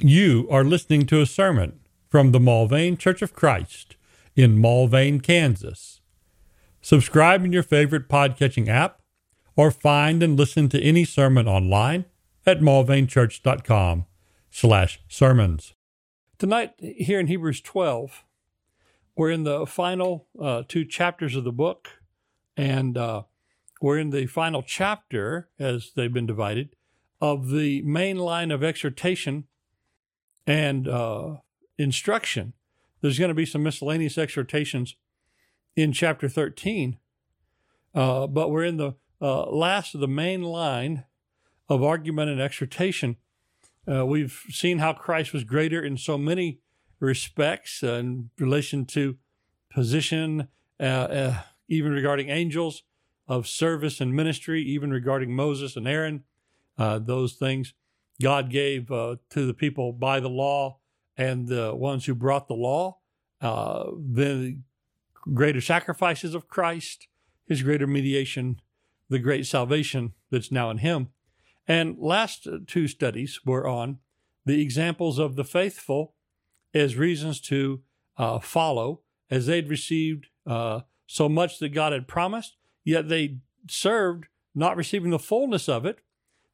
You are listening to a sermon from the Mulvane Church of Christ in Mulvane, Kansas. Subscribe in your favorite podcatching app or find and listen to any sermon online at mulvanechurch.com slash sermons. Tonight, here in Hebrews 12, we're in the final uh, two chapters of the book, and uh, we're in the final chapter, as they've been divided, of the main line of exhortation and uh, instruction. There's going to be some miscellaneous exhortations in chapter 13, uh, but we're in the uh, last of the main line of argument and exhortation. Uh, we've seen how Christ was greater in so many respects uh, in relation to position, uh, even regarding angels, of service and ministry, even regarding Moses and Aaron, those things. God gave uh, to the people by the law and the ones who brought the law, uh, the greater sacrifices of Christ, his greater mediation, the great salvation that's now in him. And last two studies were on the examples of the faithful as reasons to uh, follow, as they'd received uh, so much that God had promised, yet they served not receiving the fullness of it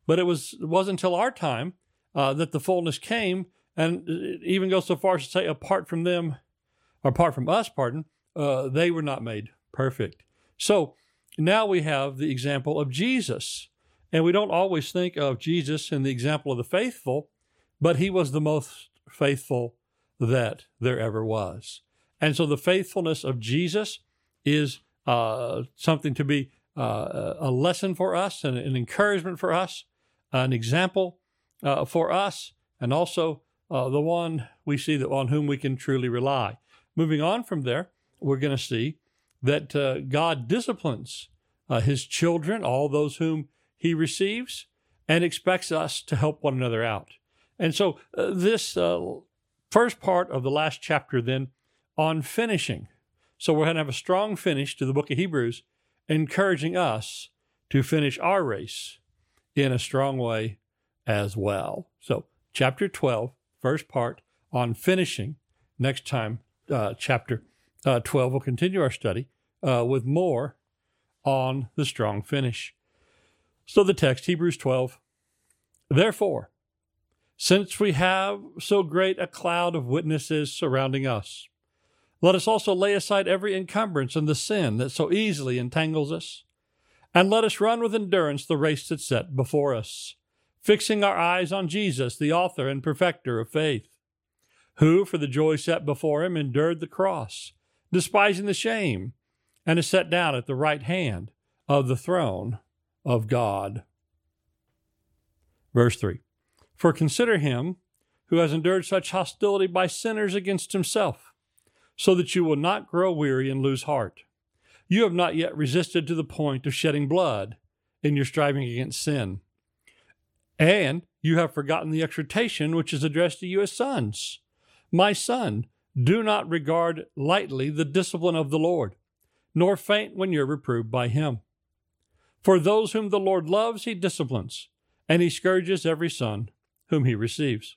but it was it wasn't until our time uh, that the fullness came, and it even goes so far as to say, apart from them, apart from us, pardon, uh, they were not made perfect. So now we have the example of Jesus, and we don't always think of Jesus in the example of the faithful, but he was the most faithful that there ever was. And so the faithfulness of Jesus is uh, something to be uh, a lesson for us and an encouragement for us an example uh, for us, and also uh, the one we see that on whom we can truly rely. Moving on from there, we're going to see that uh, God disciplines uh, his children, all those whom he receives, and expects us to help one another out. And so, uh, this uh, first part of the last chapter, then, on finishing. So, we're going to have a strong finish to the book of Hebrews, encouraging us to finish our race in a strong way as well. So, chapter 12, first part on finishing. Next time, uh, chapter uh, 12, we'll continue our study uh, with more on the strong finish. So, the text, Hebrews 12, therefore, since we have so great a cloud of witnesses surrounding us, let us also lay aside every encumbrance and the sin that so easily entangles us and let us run with endurance the race that's set before us, fixing our eyes on Jesus, the author and perfecter of faith, who, for the joy set before him, endured the cross, despising the shame, and is set down at the right hand of the throne of God. Verse 3 For consider him who has endured such hostility by sinners against himself, so that you will not grow weary and lose heart. You have not yet resisted to the point of shedding blood in your striving against sin. And you have forgotten the exhortation which is addressed to you as sons. My son, do not regard lightly the discipline of the Lord, nor faint when you're reproved by him. For those whom the Lord loves, he disciplines, and he scourges every son whom he receives.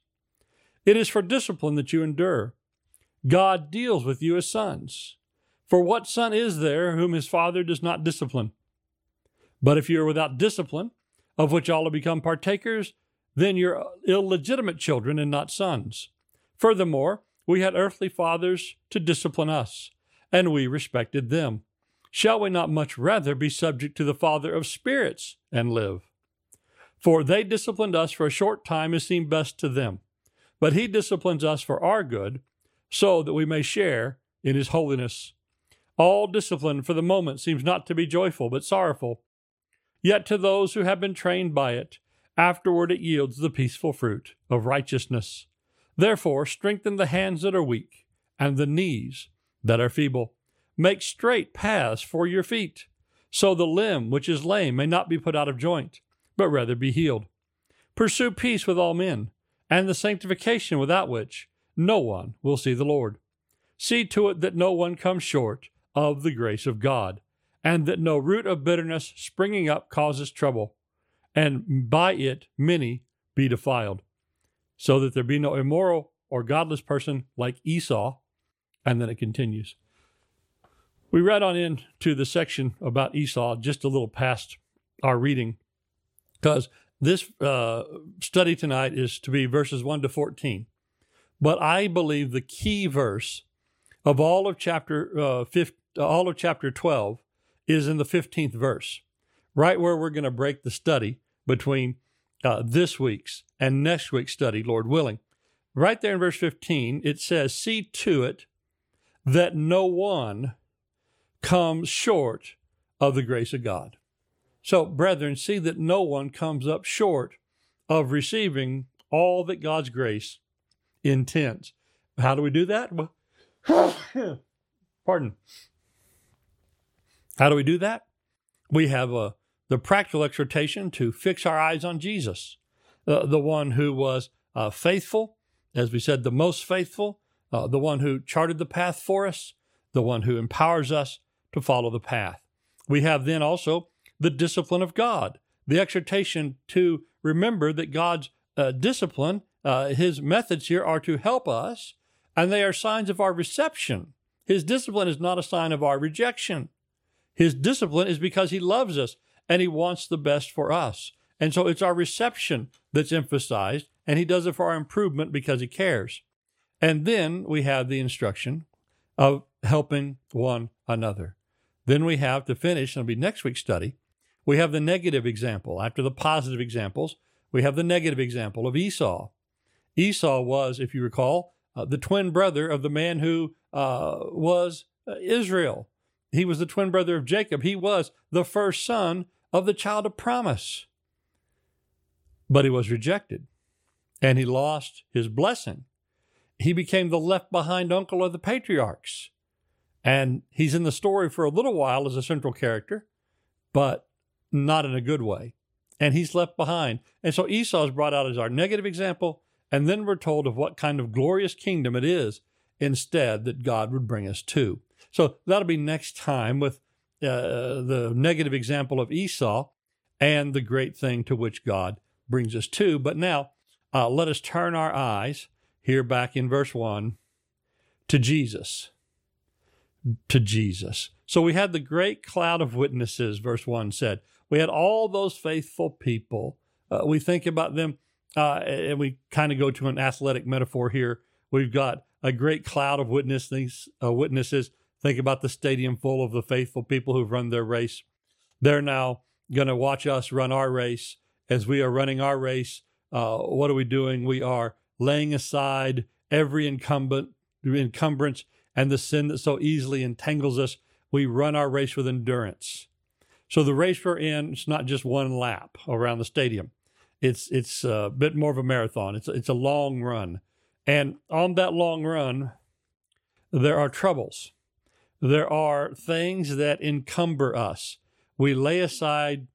It is for discipline that you endure. God deals with you as sons. For what son is there whom his father does not discipline? But if you are without discipline, of which all have become partakers, then you're illegitimate children and not sons. Furthermore, we had earthly fathers to discipline us, and we respected them. Shall we not much rather be subject to the Father of spirits and live? For they disciplined us for a short time as seemed best to them, but he disciplines us for our good, so that we may share in his holiness. All discipline for the moment seems not to be joyful, but sorrowful. Yet to those who have been trained by it, afterward it yields the peaceful fruit of righteousness. Therefore, strengthen the hands that are weak and the knees that are feeble. Make straight paths for your feet, so the limb which is lame may not be put out of joint, but rather be healed. Pursue peace with all men, and the sanctification without which no one will see the Lord. See to it that no one comes short of the grace of God, and that no root of bitterness springing up causes trouble, and by it many be defiled. so that there be no immoral or godless person like Esau. And then it continues. We read on into the section about Esau just a little past our reading because this uh, study tonight is to be verses 1 to 14. But I believe the key verse of all of chapter uh, 15, all of chapter 12 is in the 15th verse, right where we're going to break the study between uh, this week's and next week's study, Lord willing. Right there in verse 15, it says, See to it that no one comes short of the grace of God. So, brethren, see that no one comes up short of receiving all that God's grace intends. How do we do that? Well, pardon. How do we do that? We have uh, the practical exhortation to fix our eyes on Jesus, uh, the one who was uh, faithful, as we said, the most faithful, uh, the one who charted the path for us, the one who empowers us to follow the path. We have then also the discipline of God, the exhortation to remember that God's uh, discipline, uh, his methods here are to help us, and they are signs of our reception. His discipline is not a sign of our rejection. His discipline is because he loves us and he wants the best for us. And so it's our reception that's emphasized, and he does it for our improvement because he cares. And then we have the instruction of helping one another. Then we have to finish, and it'll be next week's study, we have the negative example. After the positive examples, we have the negative example of Esau. Esau was, if you recall, uh, the twin brother of the man who uh, was uh, Israel. He was the twin brother of Jacob. He was the first son of the child of promise. But he was rejected and he lost his blessing. He became the left behind uncle of the patriarchs. And he's in the story for a little while as a central character, but not in a good way. And he's left behind. And so Esau is brought out as our negative example. And then we're told of what kind of glorious kingdom it is instead that God would bring us to. So that'll be next time with uh, the negative example of Esau and the great thing to which God brings us to. But now, uh, let us turn our eyes here back in verse 1 to Jesus. To Jesus. So we had the great cloud of witnesses, verse 1 said. We had all those faithful people. Uh, we think about them, uh, and we kind of go to an athletic metaphor here. We've got a great cloud of witnesses, uh, witnesses Think about the stadium full of the faithful people who've run their race. They're now going to watch us run our race. As we are running our race, uh, what are we doing? We are laying aside every incumbent, encumbrance and the sin that so easily entangles us. We run our race with endurance. So the race we're in, it's not just one lap around the stadium. It's it's a bit more of a marathon. It's it's a long run, and on that long run, there are troubles. There are things that encumber us. We lay aside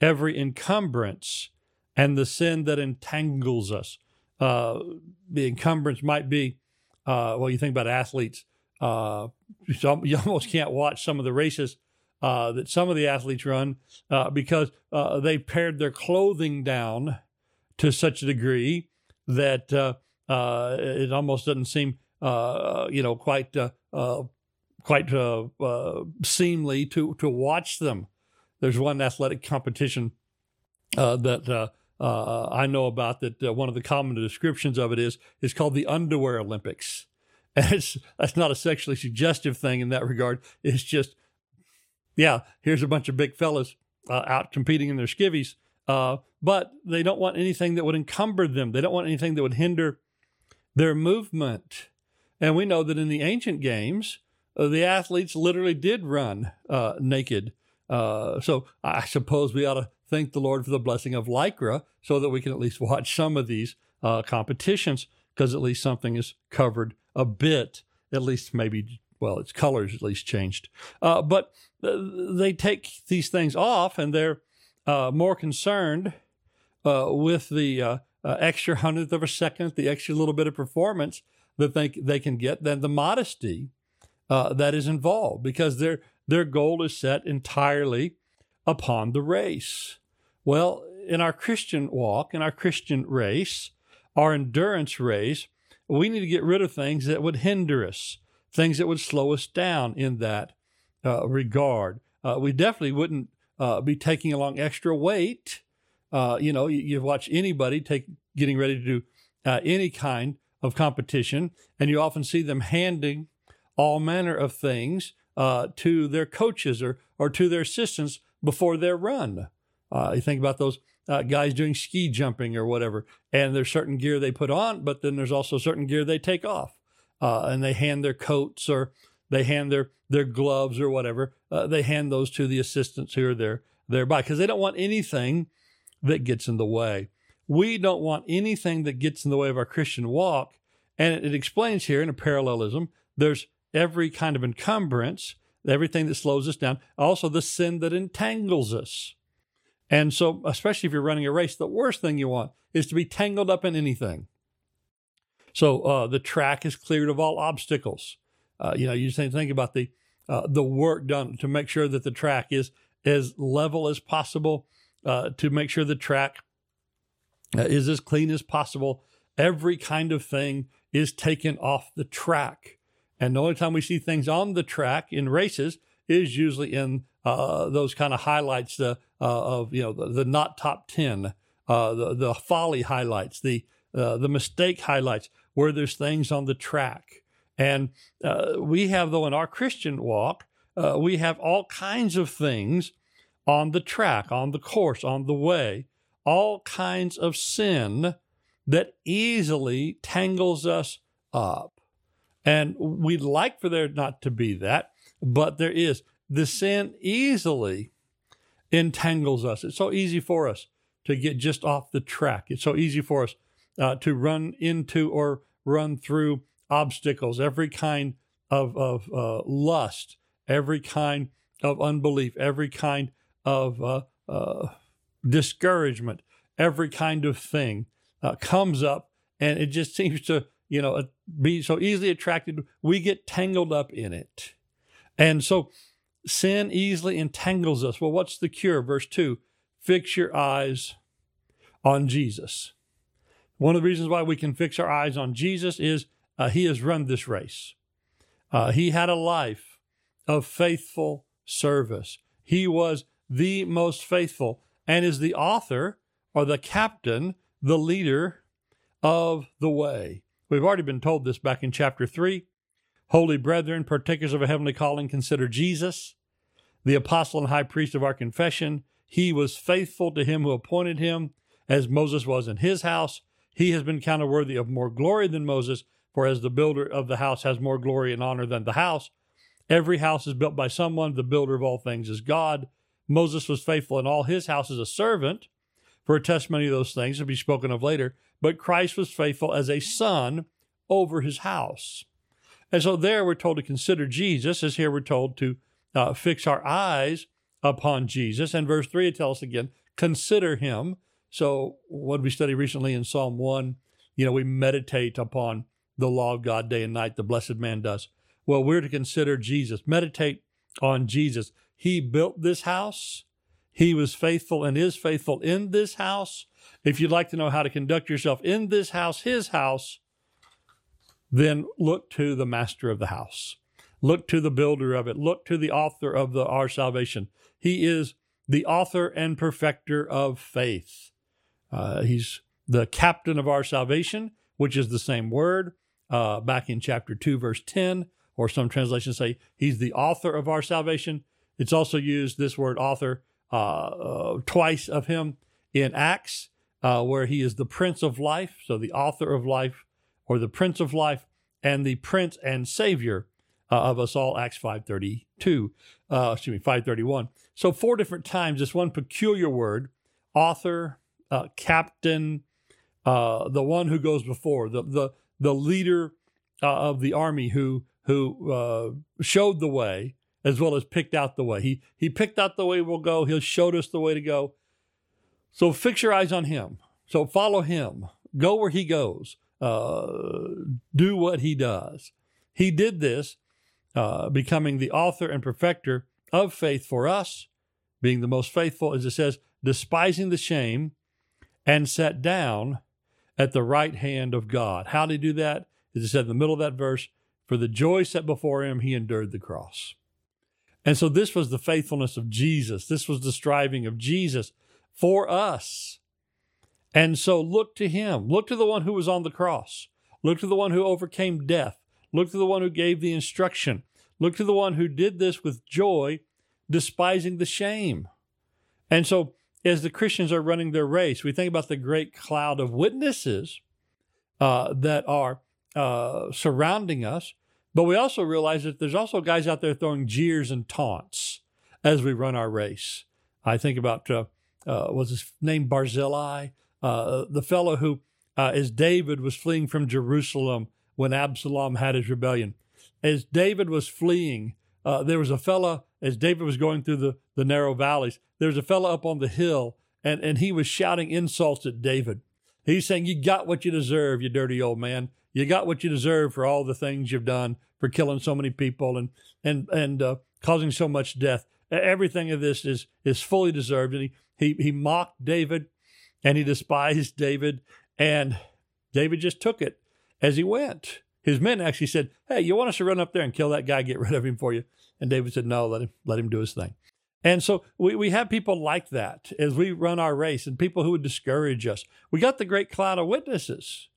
every encumbrance and the sin that entangles us. Uh, the encumbrance might be, uh, well, you think about athletes. Uh, you almost can't watch some of the races uh, that some of the athletes run uh, because uh, they pared their clothing down to such a degree that it almost doesn't seem, you know, quite quite uh, uh, seemly to to watch them. There's one athletic competition uh, that uh, uh, I know about that uh, one of the common descriptions of it is is called the underwear Olympics, and it's that's not a sexually suggestive thing in that regard. It's just, yeah, here's a bunch of big fellas out competing in their skivvies, but they don't want anything that would encumber them. They don't want anything that would hinder their movement. And we know that in the ancient games, the athletes literally did run uh, naked. Uh, so I suppose we ought to thank the Lord for the blessing of Lycra so that we can at least watch some of these uh, competitions because at least something is covered a bit, at least maybe, well, its colors at least changed. Uh, but uh, they take these things off and they're more concerned with the extra hundredth of a second, the extra little bit of performance that they, they can get than the modesty uh, that is involved because their their goal is set entirely upon the race. Well, in our Christian walk, in our Christian race, our endurance race, we need to get rid of things that would hinder us, things that would slow us down in that uh, regard. Uh, we definitely wouldn't uh, be taking along extra weight. Uh, you know, you, you, watch anybody take getting ready to do uh, any kind of competition, and you often see them handing all manner of things uh, to their coaches or or to their assistants before their run. you think about those uh, guys doing ski jumping or whatever, and there's certain gear they put on, but then there's also certain gear they take off, uh, and they hand their coats or they hand their their gloves or whatever. Uh, they hand those to the assistants who are there thereby because they don't want anything that gets in the way. We don't want anything that gets in the way of our Christian walk, and it, it explains here in a parallelism. There's every kind of encumbrance, everything that slows us down, also the sin that entangles us. And so, especially if you're running a race, the worst thing you want is to be tangled up in anything. So uh, the track is cleared of all obstacles. Uh, you know, you just think about the uh, the work done to make sure that the track is as level as possible, uh, to make sure the track uh, is as clean as possible. Every kind of thing is taken off the track. And the only time we see things on the track in races is usually in uh, those kind of highlights uh, of you know the, the, not top ten, uh, the the folly highlights, the uh, the mistake highlights, where there's things on the track. And we have though in our Christian walk, we have all kinds of things on the track, on the course, on the way, all kinds of sin that easily tangles us up. And we'd like for there not to be that, but there is the sin easily entangles us. It's so easy for us to get just off the track. It's so easy for us uh, to run into or run through obstacles, every kind of, of uh, lust, every kind of unbelief, every kind of uh, uh discouragement, every kind of thing uh, comes up, and it just seems to, you know, be so easily attracted. We get tangled up in it. And so Sin easily entangles us. Well, what's the cure? Verse 2 Fix your eyes on Jesus. One of the reasons why we can fix our eyes on Jesus is uh, he has run this race. Uh, he had a life of faithful service. He was the most faithful and is the author or the captain, the leader of the way. We've already been told this back in chapter 3. Holy brethren, partakers of a heavenly calling, consider Jesus, the apostle and high priest of our confession. He was faithful to him who appointed him, as Moses was in his house. He has been counted worthy of more glory than Moses, for as the builder of the house has more glory and honor than the house, every house is built by someone, the builder of all things is God. Moses was faithful in all his house as a servant for a testimony of those things to be spoken of later, but Christ was faithful as a son over his house. And so there we're told to consider Jesus, as here we're told to uh, fix our eyes upon Jesus. And verse 3, it tells us again, consider him. So, what we studied recently in Psalm 1, you know, we meditate upon the law of God day and night, the blessed man does. Well, we're to consider Jesus, meditate on Jesus. He built this house, he was faithful and is faithful in this house. If you'd like to know how to conduct yourself in this house, his house, then look to the master of the house. Look to the builder of it. Look to the author of the, our salvation. He is the author and perfecter of faith. Uh, he's the captain of our salvation, which is the same word uh, back in chapter 2, verse 10, or some translations say he's the author of our salvation. It's also used, this word author, uh, uh twice of him in Acts, uh, where he is the prince of life. So the author of life or the Prince of Life, and the Prince and Savior uh, of us all, Acts 5.32, uh, excuse me, 531. So four different times, this one peculiar word, author, uh, captain, uh, the one who goes before, the, the, the leader uh, of the army who, who showed the way, as well as picked out the way. He, he picked out the way we'll go. He showed us the way to go. So fix your eyes on him. So follow him. Go where he goes uh, do what he does. He did this, uh, becoming the author and perfecter of faith for us, being the most faithful, as it says, despising the shame, and sat down at the right hand of God. How did he do that? As it said in the middle of that verse, for the joy set before him, he endured the cross. And so this was the faithfulness of Jesus. This was the striving of Jesus for us. And so look to him. Look to the one who was on the cross. Look to the one who overcame death. Look to the one who gave the instruction. Look to the one who did this with joy, despising the shame. And so, as the Christians are running their race, we think about the great cloud of witnesses uh, that are uh, surrounding us, but we also realize that there's also guys out there throwing jeers and taunts as we run our race. I think about uh, uh was his name Barzillai, uh, the fellow who, uh, as David was fleeing from Jerusalem when Absalom had his rebellion, as David was fleeing, uh, there was a fellow, as David was going through the, the narrow valleys, there was a fellow up on the hill, and, and he was shouting insults at David. He's saying, You got what you deserve, you dirty old man. You got what you deserve for all the things you've done, for killing so many people and and and uh, causing so much death. Everything of this is is fully deserved. And he he he mocked David, and he despised David, and David just took it as he went. His men actually said, Hey, you want us to run up there and kill that guy, get rid of him for you? And David said, No, let him, let him do his thing. And so we, we have people like that as we run our race and people who would discourage us. We got the great cloud of witnesses.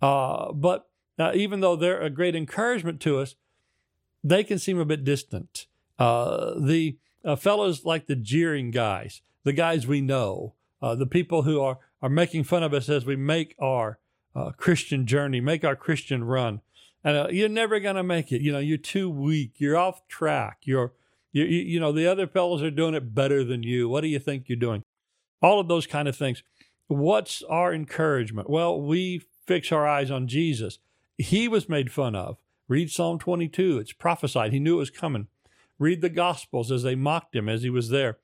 Uh, but uh, even though they're a great encouragement to us, they can seem a bit distant. Uh, the uh, fellows like the jeering guys, the guys we know, uh, the people who are, are making fun of us as we make our uh, Christian journey, make our Christian run. And uh, you're never going to make it. You know, you're too weak. You're off track. You're, you, you, you know, the other fellows are doing it better than you. What do you think you're doing? All of those kind of things. What's our encouragement? Well, we fix our eyes on Jesus. He was made fun of. Read Psalm 22. It's prophesied. He knew it was coming. Read the Gospels as they mocked him as he was there.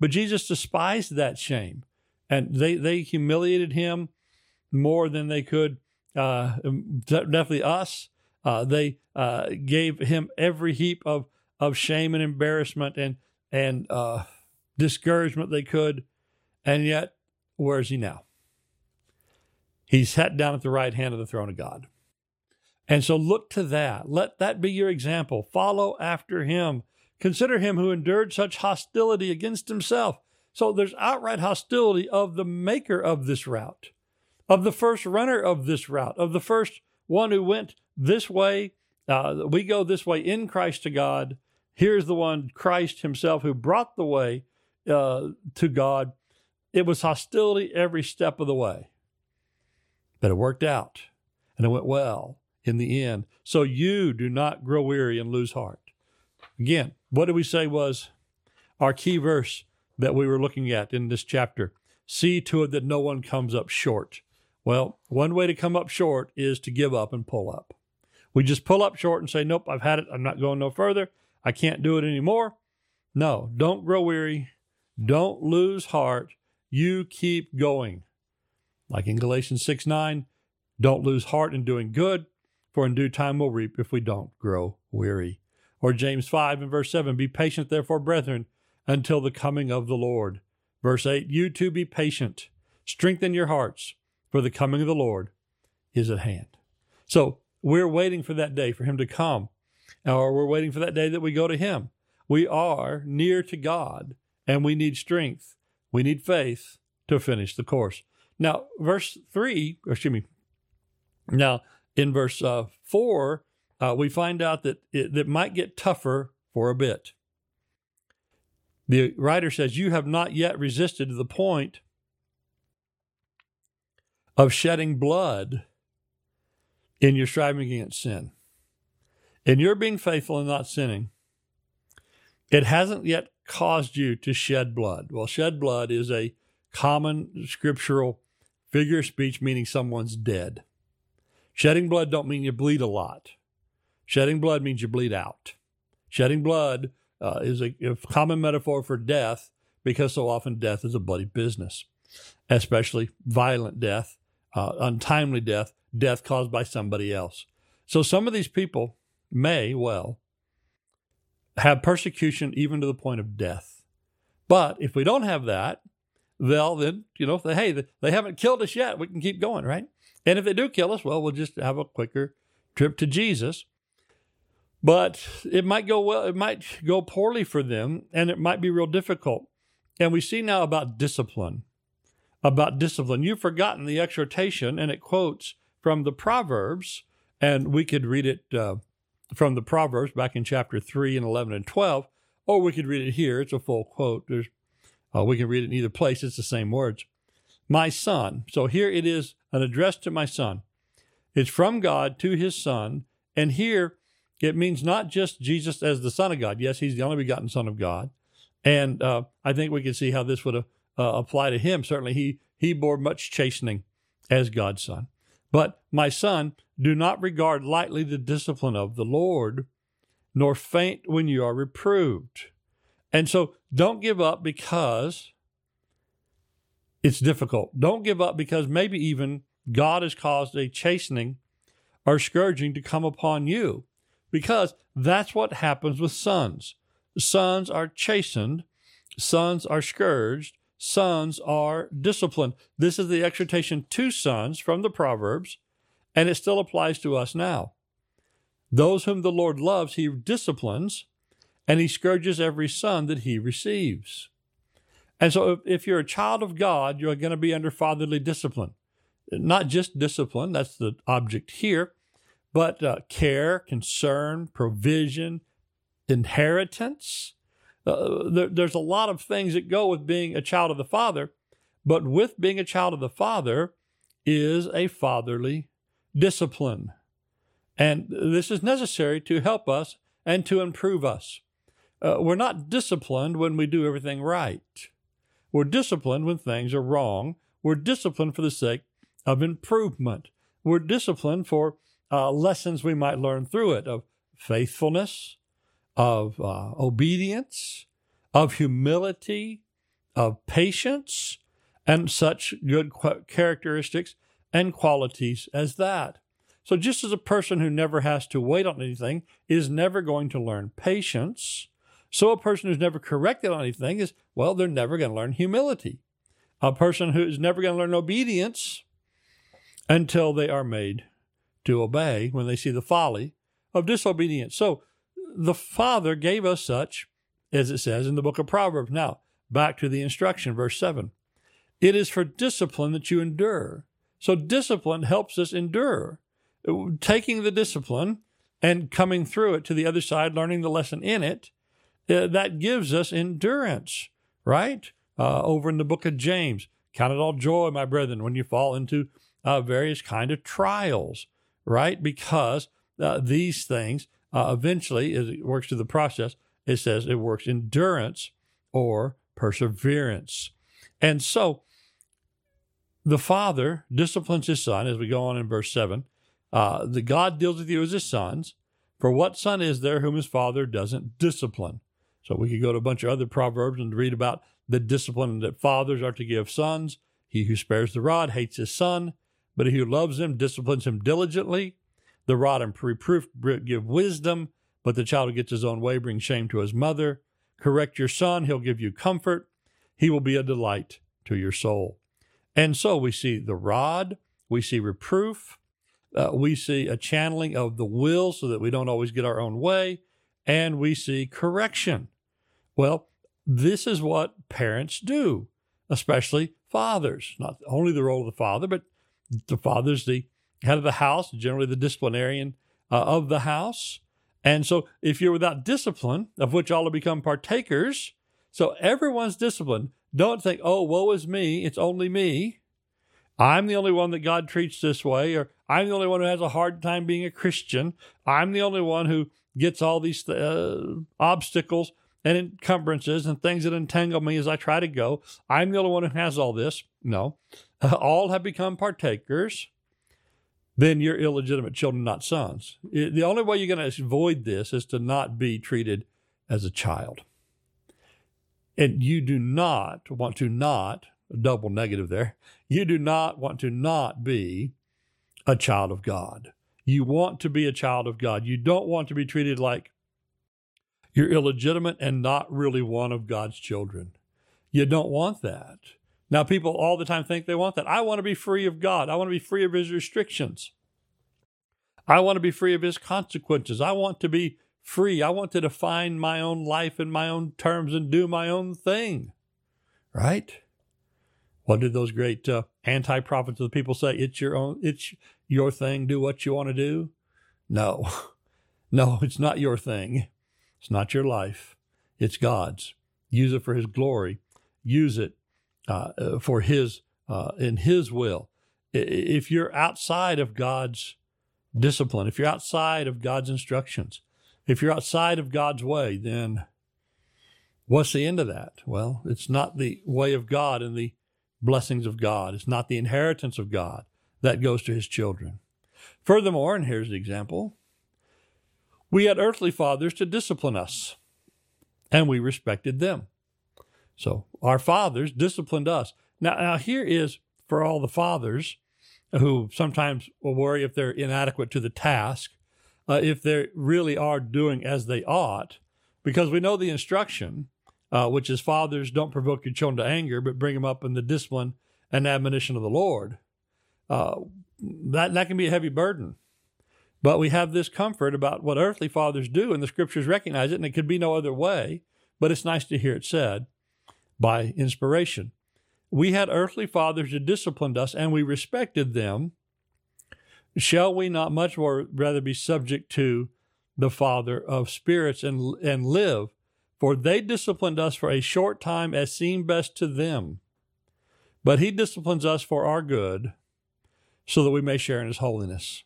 But Jesus despised that shame. And they, they humiliated him more than they could, uh, definitely us. Uh, they uh, gave him every heap of, of shame and embarrassment and and uh, discouragement they could, and yet where is he now? He's sat down at the right hand of the throne of God. And so look to that. Let that be your example. Follow after him. Consider him who endured such hostility against himself. So there's outright hostility of the maker of this route, of the first runner of this route, of the first one who went this way, uh, we go this way in Christ to God. Here's the one, Christ Himself, who brought the way uh, to God. It was hostility every step of the way, but it worked out and it went well in the end. So you do not grow weary and lose heart. Again, what did we say was our key verse that we were looking at in this chapter? See to it that no one comes up short. Well, one way to come up short is to give up and pull up. We just pull up short and say, Nope, I've had it. I'm not going no further. I can't do it anymore. No, don't grow weary. Don't lose heart. You keep going. Like in Galatians 6 9, don't lose heart in doing good, for in due time we'll reap if we don't grow weary. Or James 5 and verse 7, be patient therefore, brethren, until the coming of the Lord. Verse 8, you too be patient. Strengthen your hearts, for the coming of the Lord is at hand. So we're waiting for that day for him to come, or we're waiting for that day that we go to him. We are near to God and we need strength. We need faith to finish the course. Now, verse 3, excuse me. Now, in verse uh, 4, uh, we find out that it, it might get tougher for a bit. The writer says, You have not yet resisted to the point of shedding blood in your striving against sin. In your being faithful and not sinning, it hasn't yet caused you to shed blood. Well, shed blood is a common scriptural figure of speech meaning someone's dead. Shedding blood don't mean you bleed a lot. Shedding blood means you bleed out. Shedding blood uh, is a, a common metaphor for death because so often death is a bloody business, especially violent death, uh, untimely death, death caused by somebody else. So some of these people may well have persecution even to the point of death. But if we don't have that, they'll then, you know, they, hey, they haven't killed us yet. We can keep going, right? And if they do kill us, well, we'll just have a quicker trip to Jesus. But it might go well, it might go poorly for them, and it might be real difficult. And we see now about discipline. About discipline. You've forgotten the exhortation, and it quotes from the Proverbs, and we could read it uh, from the Proverbs back in chapter 3 and 11 and 12, or we could read it here. It's a full quote. There's, uh, we can read it in either place, it's the same words. My son. So here it is an address to my son. It's from God to his son. And here it means not just Jesus as the Son of God. Yes, he's the only begotten Son of God. And uh, I think we can see how this would uh, apply to him. Certainly, he, he bore much chastening as God's Son. But my son, do not regard lightly the discipline of the Lord, nor faint when you are reproved. And so don't give up because it's difficult. Don't give up because maybe even God has caused a chastening or scourging to come upon you because that's what happens with sons. Sons are chastened, sons are scourged, sons are disciplined. This is the exhortation to sons from the Proverbs, and it still applies to us now. Those whom the Lord loves, he disciplines, and he scourges every son that he receives. And so, if, you're a child of God, you're going to be under fatherly discipline. Not just discipline, that's the object here, but uh, care, concern, provision, inheritance. Uh, there, there's a lot of things that go with being a child of the Father, but with being a child of the Father is a fatherly discipline. And this is necessary to help us and to improve us. Uh, we're not disciplined when we do everything right. We're disciplined when things are wrong. We're disciplined for the sake of improvement. We're disciplined for uh, lessons we might learn through it of faithfulness, of uh, obedience, of humility, of patience, and such good characteristics and qualities as that. So, just as a person who never has to wait on anything is never going to learn patience, so a person who's never corrected on anything is, well, they're never going to learn humility. A person who is never going to learn obedience until they are made to obey when they see the folly of disobedience. So the Father gave us such, as it says in the book of Proverbs. Now, back to the instruction, verse 7. It is for discipline that you endure. So discipline helps us endure. Taking the discipline and coming through it to the other side, learning the lesson in it, uh, that gives us endurance, right? Uh, over in the book of James, count it all joy, my brethren, when you fall into uh, various kind of trials right? Because uh, these things uh, eventually, as it works through the process, it says it works endurance or perseverance. And so the Father disciplines his Son, as we go on in verse 7. Uh, the God deals with you as his sons. For what son is there whom his father doesn't discipline? So we could go to a bunch of other proverbs and read about the discipline that fathers are to give sons. He who spares the rod hates his son, but he who loves him disciplines him diligently. The rod and reproof give wisdom, but the child who gets his own way brings shame to his mother. Correct your son, he'll give you comfort. He will be a delight to your soul. And so we see the rod, we see reproof, uh, we see a channeling of the will so that we don't always get our own way, and we see correction. Well, this is what parents do, especially fathers. Not only the role of the father, but the father's the head of the house, generally the disciplinarian uh, of the house. And so, if you're without discipline, of which all have become partakers, so everyone's disciplined. Don't think, oh, woe is me. It's only me. I'm the only one that God treats this way, or I'm the only one who has a hard time being a Christian. I'm the only one who gets all these uh, obstacles and encumbrances and things that entangle me as I try to go. I'm the only one who has all this. No, all have become partakers. Then you're illegitimate children, not sons. The only way you're going to avoid this is to not be treated as a child. And you do not want to not, double negative there, you do not want to not be a child of God. You want to be a child of God. You don't want to be treated like you're illegitimate and not really one of God's children. You don't want that. Now, people all the time think they want that. I want to be free of God. I want to be free of his restrictions. I want to be free of his consequences. I want to be free. I want to define my own life in my own terms and do my own thing. Right? What did those great uh, anti-prophets of the people say? It's your own, it's your thing. Do what you want to do. No, no, it's not your thing. It's not your life. It's God's. Use it for His glory. Use it uh, for His uh, in His will. If you're outside of God's discipline, if you're outside of God's instructions, if you're outside of God's way, then what's the end of that? Well, it's not the way of God and the blessings of God. It's not the inheritance of God that goes to his children. Furthermore, and here's the example we had earthly fathers to discipline us, and we respected them. So our fathers disciplined us. Now, now here is for all the fathers who sometimes will worry if they're inadequate to the task, uh, if they really are doing as they ought, because we know the instruction uh, which is fathers don't provoke your children to anger, but bring them up in the discipline and admonition of the Lord. Uh, that that can be a heavy burden, but we have this comfort about what earthly fathers do, and the scriptures recognize it, and it could be no other way. But it's nice to hear it said by inspiration. We had earthly fathers who disciplined us, and we respected them. Shall we not much more rather be subject to the Father of spirits and and live? For they disciplined us for a short time as seemed best to them. But he disciplines us for our good, so that we may share in his holiness.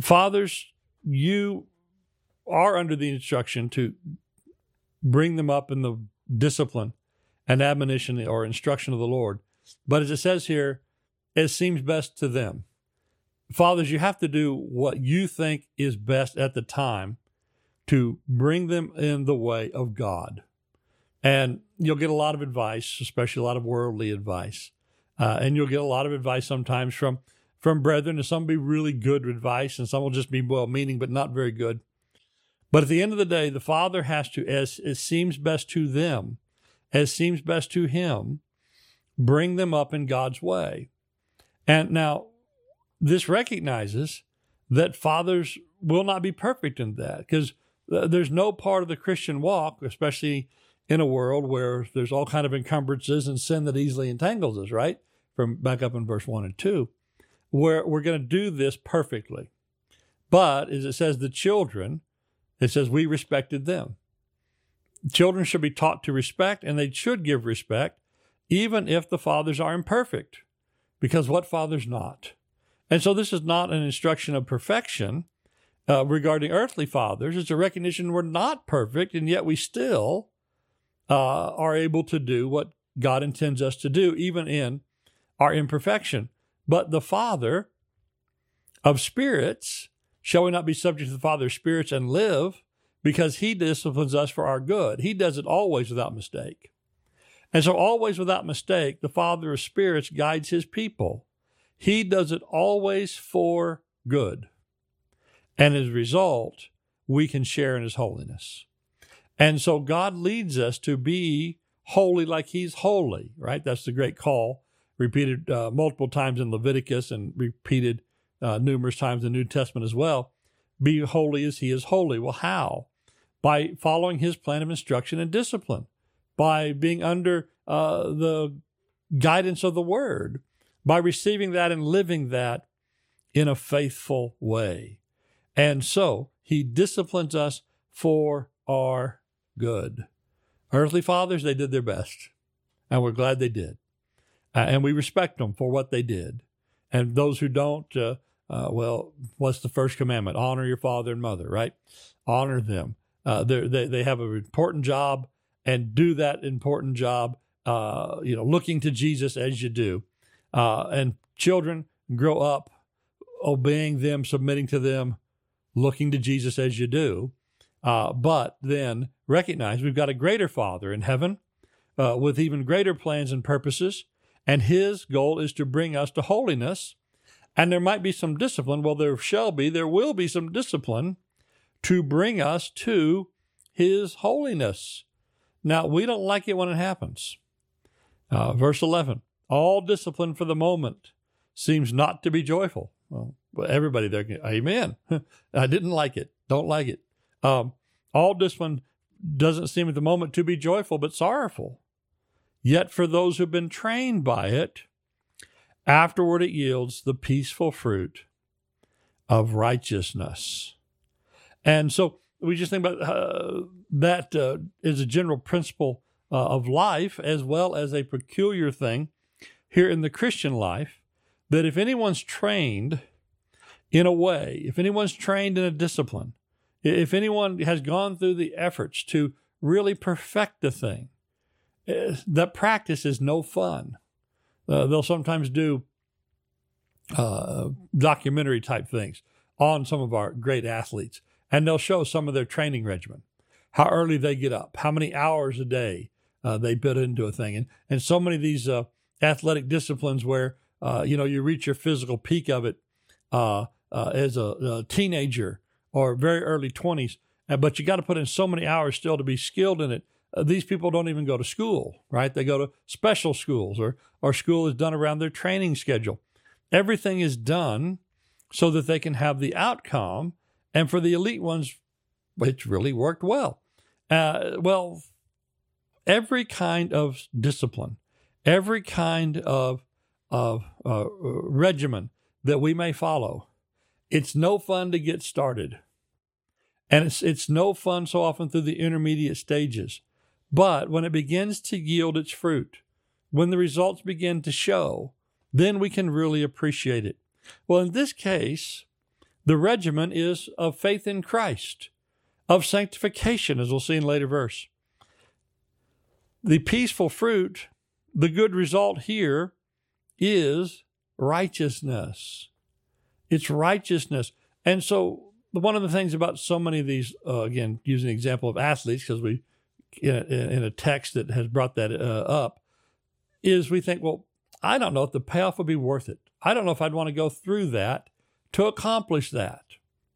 Fathers, you are under the instruction to bring them up in the discipline and admonition or instruction of the Lord. But as it says here, it seems best to them. Fathers, you have to do what you think is best at the time to bring them in the way of God. And you'll get a lot of advice, especially a lot of worldly advice. Uh, and you'll get a lot of advice sometimes from from brethren, and some will be really good advice, and some will just be well meaning but not very good. But at the end of the day, the father has to, as it seems best to them, as seems best to him, bring them up in God's way. And now, this recognizes that fathers will not be perfect in that because uh, there's no part of the Christian walk, especially in a world where there's all kind of encumbrances and sin that easily entangles us, right? From back up in verse one and two, where we're going to do this perfectly. But as it says, the children, it says we respected them. Children should be taught to respect and they should give respect, even if the fathers are imperfect, because what father's not? And so this is not an instruction of perfection uh, regarding earthly fathers. It's a recognition we're not perfect, and yet we still uh, are able to do what God intends us to do, even in our imperfection. But the Father of spirits, shall we not be subject to the Father of spirits and live? Because he disciplines us for our good. He does it always without mistake. And so, always without mistake, the Father of spirits guides his people. He does it always for good. And as a result, we can share in his holiness. And so God leads us to be holy like he's holy, right? That's the great call, repeated uh, multiple times in Leviticus and repeated uh, numerous times in the New Testament as well. Be holy as he is holy. Well, how? By following his plan of instruction and discipline, by being under uh, the guidance of the word, by receiving that and living that in a faithful way. And so he disciplines us for our good. Earthly fathers, they did their best, and we're glad they did. Uh, and we respect them for what they did. And those who don't, uh, uh, well, what's the first commandment? Honor your father and mother, right? Honor them. Uh, they they have an important job, and do that important job. Uh, you know, looking to Jesus as you do. Uh, and children grow up obeying them, submitting to them, looking to Jesus as you do, uh, but then recognize we've got a greater Father in heaven uh, with even greater plans and purposes, and His goal is to bring us to holiness. And there might be some discipline. Well, there shall be, there will be some discipline to bring us to His holiness. Now, we don't like it when it happens. Uh, verse 11 All discipline for the moment seems not to be joyful. Well, everybody there, amen. I didn't like it, don't like it. Um, all discipline doesn't seem at the moment to be joyful, but sorrowful. Yet for those who've been trained by it, afterward it yields the peaceful fruit of righteousness. And so we just think about uh, that uh, is a general principle uh, of life as well as a peculiar thing here in the Christian life that if anyone's trained in a way, if anyone's trained in a discipline, if anyone has gone through the efforts to really perfect the thing, eh, that practice is no fun. Uh, they'll sometimes do uh, documentary type things on some of our great athletes, and they'll show some of their training regimen, how early they get up, how many hours a day uh, they put into a thing, and and so many of these uh, athletic disciplines where uh, you know you reach your physical peak of it uh, uh, as a, a, teenager or very early twenties, but you got to put in so many hours still to be skilled in it. these people don't even go to school, right? They go to special schools, or or school is done around their training schedule. Everything is done so that they can have the outcome. And for the elite ones, it's really worked well. Uh, well, every kind of discipline, every kind of, of uh, regimen that we may follow, it's no fun to get started. And it's, it's no fun so often through the intermediate stages. But when it begins to yield its fruit, when the results begin to show, then we can really appreciate it. Well, in this case, the regimen is of faith in Christ, of sanctification, as we'll see in later verse. The peaceful fruit, the good result here is righteousness. It's righteousness. And so, one of the things about so many of these, uh, again, using the example of athletes, because we, in a, in a, text that has brought that uh, up, is we think, well, I don't know if the payoff would be worth it. I don't know if I'd want to go through that to accomplish that,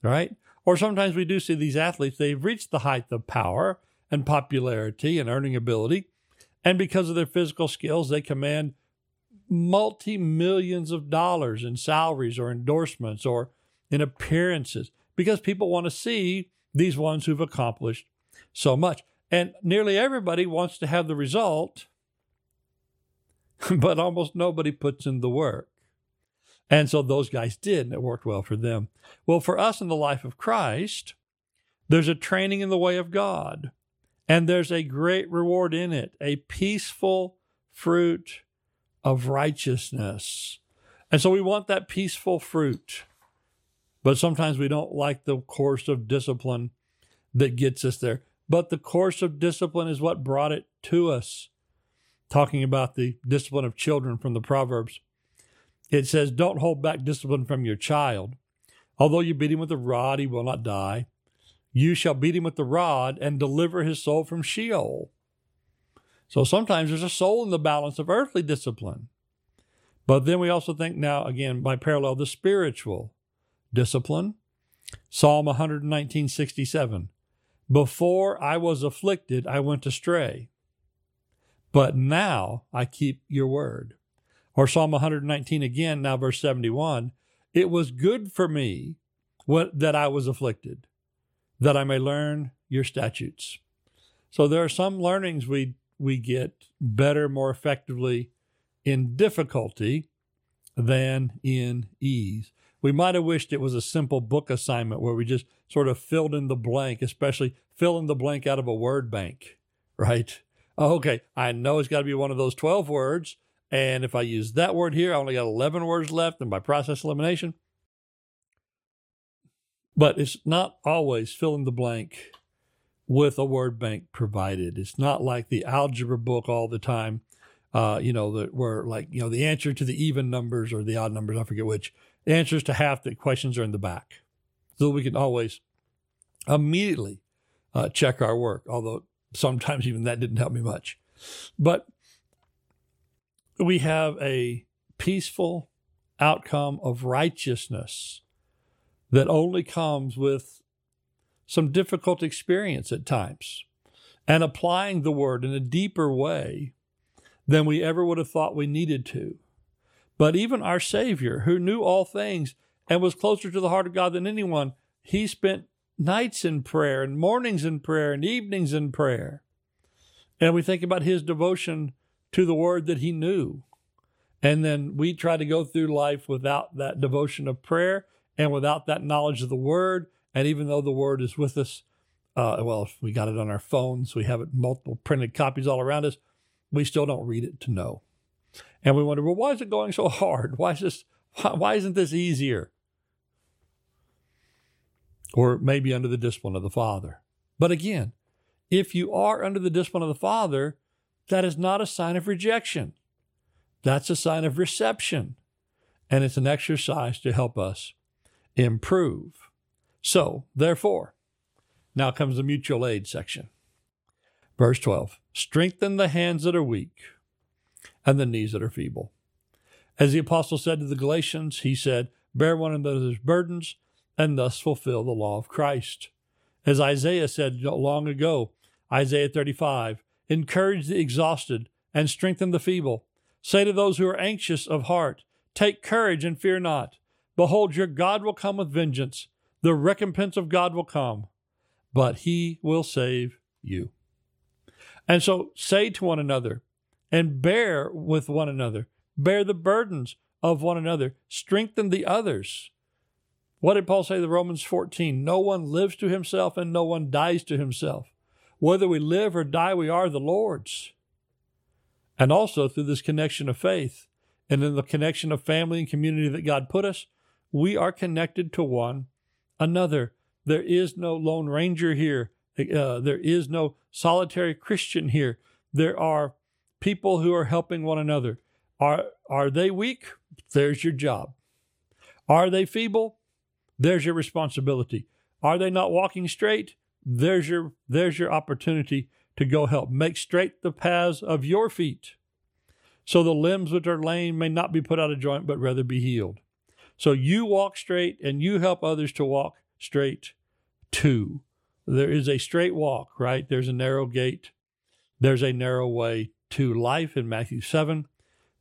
right? Or sometimes we do see these athletes, they've reached the height of power and popularity and earning ability. And because of their physical skills, they command multi millions of dollars in salaries or endorsements or in appearances because people want to see these ones who've accomplished so much. And nearly everybody wants to have the result but almost nobody puts in the work. And so those guys did, and it worked well for them. Well, for us in the life of Christ, there's a training in the way of God, and there's a great reward in it a peaceful fruit of righteousness. And so we want that peaceful fruit. But sometimes we don't like the course of discipline that gets us there. But the course of discipline is what brought it to us talking about the discipline of children from the Proverbs. It says, Don't hold back discipline from your child. Although you beat him with a rod, he will not die. You shall beat him with the rod and deliver his soul from Sheol. So sometimes there's a soul in the balance of earthly discipline. But then we also think now, again, by parallel, the spiritual discipline. Psalm 119, 67. Before I was afflicted, I went astray but now I keep your word. Or Psalm 119 again, now verse 71 It was good for me what, that I was afflicted, that I may learn your statutes. So there are some learnings we, we get better, more effectively in difficulty than in ease. We might have wished it was a simple book assignment where we just sort of filled in the blank, especially fill in the blank out of a word bank, right? okay, I know it's got to be one of those 12 words. And if I use that word here, I only got 11 words left. And by process elimination, but it's not always fill in the blank with a word bank provided. It's not like the algebra book all the time, uh, you know, that where like, you know, the answer to the even numbers or the odd numbers, I forget which, the answers to half the questions are in the back. So we can always immediately uh, check our work, although sometimes even that didn't help me much. But we have a peaceful outcome of righteousness that only comes with some difficult experience at times and applying the word in a deeper way than we ever would have thought we needed to. But even our Savior, who knew all things and was closer to the heart of God than anyone, he spent nights in prayer and mornings in prayer and evenings in prayer. And we think about his devotion to the word that he knew. And then we try to go through life without that devotion of prayer and without that knowledge of the word. And even though the word is with us, uh, well, we got it on our phones, we have it multiple printed copies all around us, we still don't read it to know. And we wonder, well, why is it going so hard? Why is this? Why, why isn't this easier? Or maybe under the discipline of the Father. But again, if you are under the discipline of the Father, that is not a sign of rejection. That's a sign of reception. And it's an exercise to help us improve. So, therefore, now comes the mutual aid section. Verse 12 Strengthen the hands that are weak and the knees that are feeble. As the apostle said to the Galatians, he said, Bear one another's burdens and thus fulfill the law of Christ. As Isaiah said long ago, Isaiah 35, encourage the exhausted and strengthen the feeble. Say to those who are anxious of heart, Take courage and fear not. Behold, your God will come with vengeance. The recompense of God will come, but he will save you. And so say to one another and bear with one another, bear the burdens of one another, strengthen the others. What did Paul say to Romans 14? No one lives to himself and no one dies to himself. Whether we live or die, we are the Lord's. And also through this connection of faith and in the connection of family and community that God put us, we are connected to one another. There is no Lone Ranger here. Uh, there is no solitary Christian here. There are people who are helping one another. Are, are they weak? There's your job. Are they feeble? There's your responsibility. Are they not walking straight? There's your, there's your opportunity to go help. Make straight the paths of your feet, so the limbs which are lame may not be put out of joint, but rather be healed. So you walk straight and you help others to walk straight too. There is a straight walk, right? There's a narrow gate. There's a narrow way to life in Matthew 7.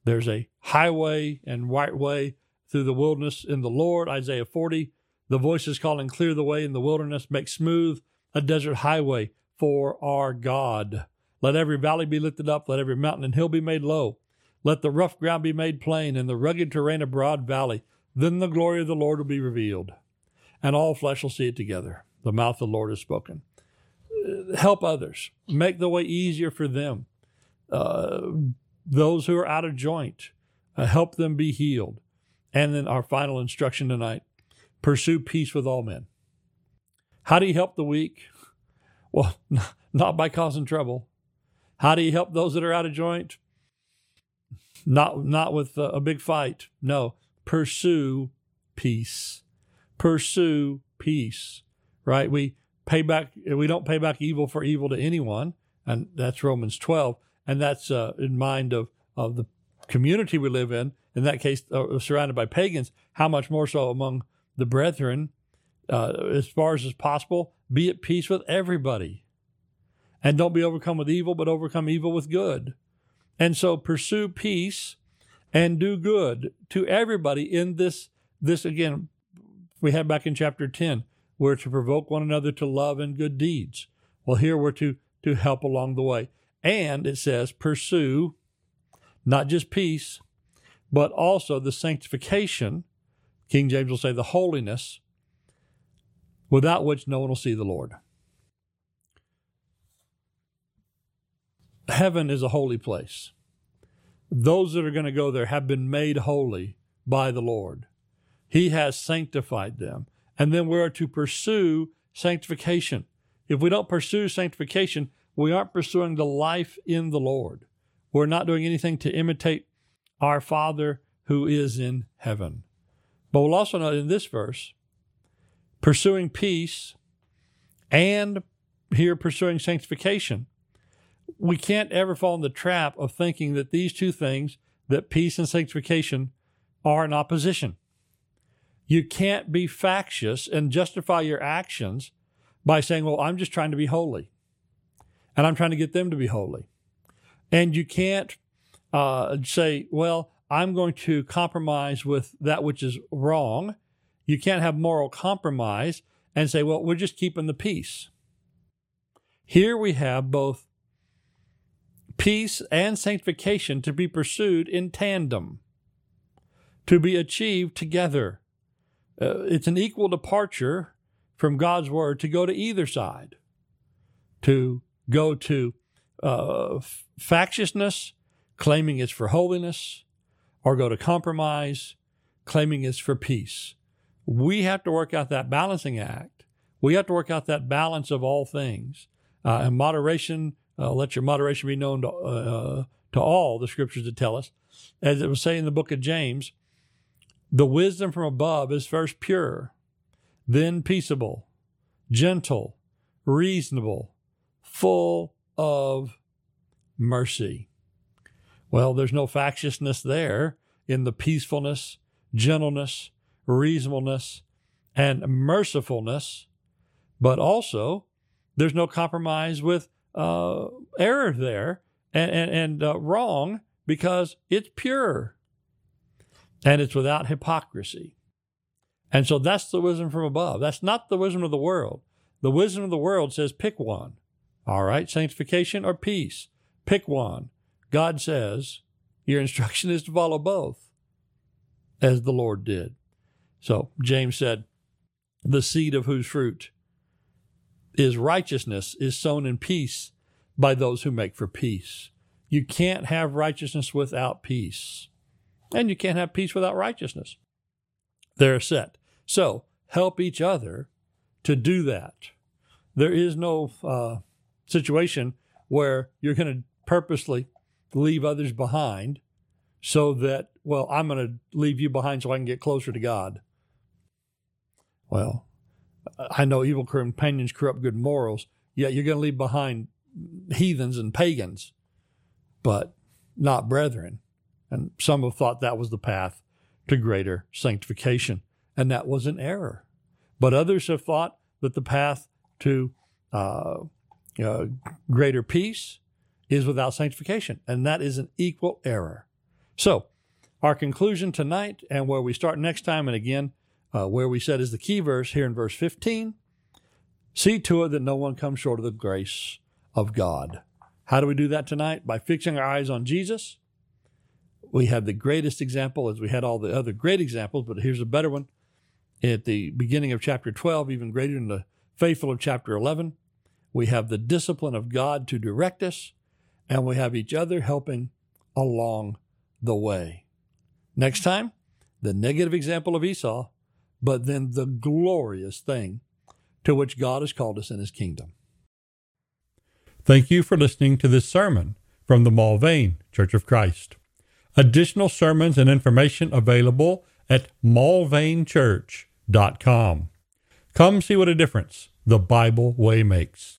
There's a highway and right way through the wilderness in the Lord, Isaiah 40. The voice is calling, Clear the way in the wilderness, make smooth a desert highway for our God. Let every valley be lifted up, let every mountain and hill be made low. Let the rough ground be made plain, and the rugged terrain a broad valley. Then the glory of the Lord will be revealed, and all flesh will see it together. The mouth of the Lord has spoken. Help others, make the way easier for them. Uh, those who are out of joint, uh, help them be healed. And then our final instruction tonight pursue peace with all men. How do you help the weak? Well, not by causing trouble. How do you help those that are out of joint? Not not with a, a big fight. No, pursue peace. Pursue peace. Right? We pay back. We don't pay back evil for evil to anyone, and that's Romans twelve, and that's uh, in mind of of the community we live in. In that case, uh, surrounded by pagans. How much more so among the brethren uh, as far as is possible, be at peace with everybody. And don't be overcome with evil, but overcome evil with good. And so pursue peace and do good to everybody in this, this again, we have back in chapter 10, we're to provoke one another to love and good deeds. Well, here we're to, to help along the way. And it says, pursue not just peace, but also the sanctification. King James will say the holiness without which no one will see the Lord. Heaven is a holy place. Those that are going to go there have been made holy by the Lord. He has sanctified them. And then we are to pursue sanctification. If we don't pursue sanctification, we aren't pursuing the life in the Lord. We're not doing anything to imitate our Father who is in heaven. But we'll also note in this verse pursuing peace and here pursuing sanctification. We can't ever fall in the trap of thinking that these two things, that peace and sanctification, are in opposition. You can't be factious and justify your actions by saying, Well, I'm just trying to be holy and I'm trying to get them to be holy. And you can't uh, say, well, I'm going to compromise with that which is wrong. You can't have moral compromise and say, well, we're just keeping the peace. Here we have both peace and sanctification to be pursued in tandem, to be achieved together. Uh, it's an equal departure from God's word to go to either side, to go to uh, factiousness, claiming it's for holiness, or go to compromise, claiming it's for peace. We have to work out that balancing act. We have to work out that balance of all things. Uh, and moderation, uh, let your moderation be known to, uh, to all, the scriptures that tell us. As it was saying in the book of James, the wisdom from above is first pure, then peaceable, gentle, reasonable, full of mercy. Well, there's no factiousness there in the peacefulness, gentleness, reasonableness, and mercifulness, but also there's no compromise with uh, error there and, and, and uh, wrong because it's pure and it's without hypocrisy. And so that's the wisdom from above. That's not the wisdom of the world. The wisdom of the world says pick one. All right, sanctification or peace. Pick one. God says your instruction is to follow both, as the Lord did. So James said, the seed of whose fruit is righteousness is sown in peace by those who make for peace. You can't have righteousness without peace. And you can't have peace without righteousness. They're set. So help each other to do that. There is no uh, situation where you're going to purposely leave others behind so that, well, I'm going to leave you behind so I can get closer to God. Well, I know evil companions corrupt good morals. yet you're going to leave behind heathens and pagans, but not brethren. And some have thought that was the path to greater sanctification, and that was an error. But others have thought that the path to uh, uh, greater peace is without sanctification, and that is an equal error. So, our conclusion tonight, and where we start next time, and again, uh, where we said is the key verse here in verse 15 see to it that no one comes short of the grace of God. How do we do that tonight? By fixing our eyes on Jesus. We have the greatest example, as we had all the other great examples, but here's a better one. At the beginning of chapter 12, even greater than the faithful of chapter 11, we have the discipline of God to direct us, and we have each other helping along the way. Next time, the negative example of Esau, but then the glorious thing to which God has called us in his kingdom. Thank you for listening to this sermon from the Mulvane Church of Christ. Additional sermons and information available at mulvanechurch.com. Come see what a difference the Bible way makes.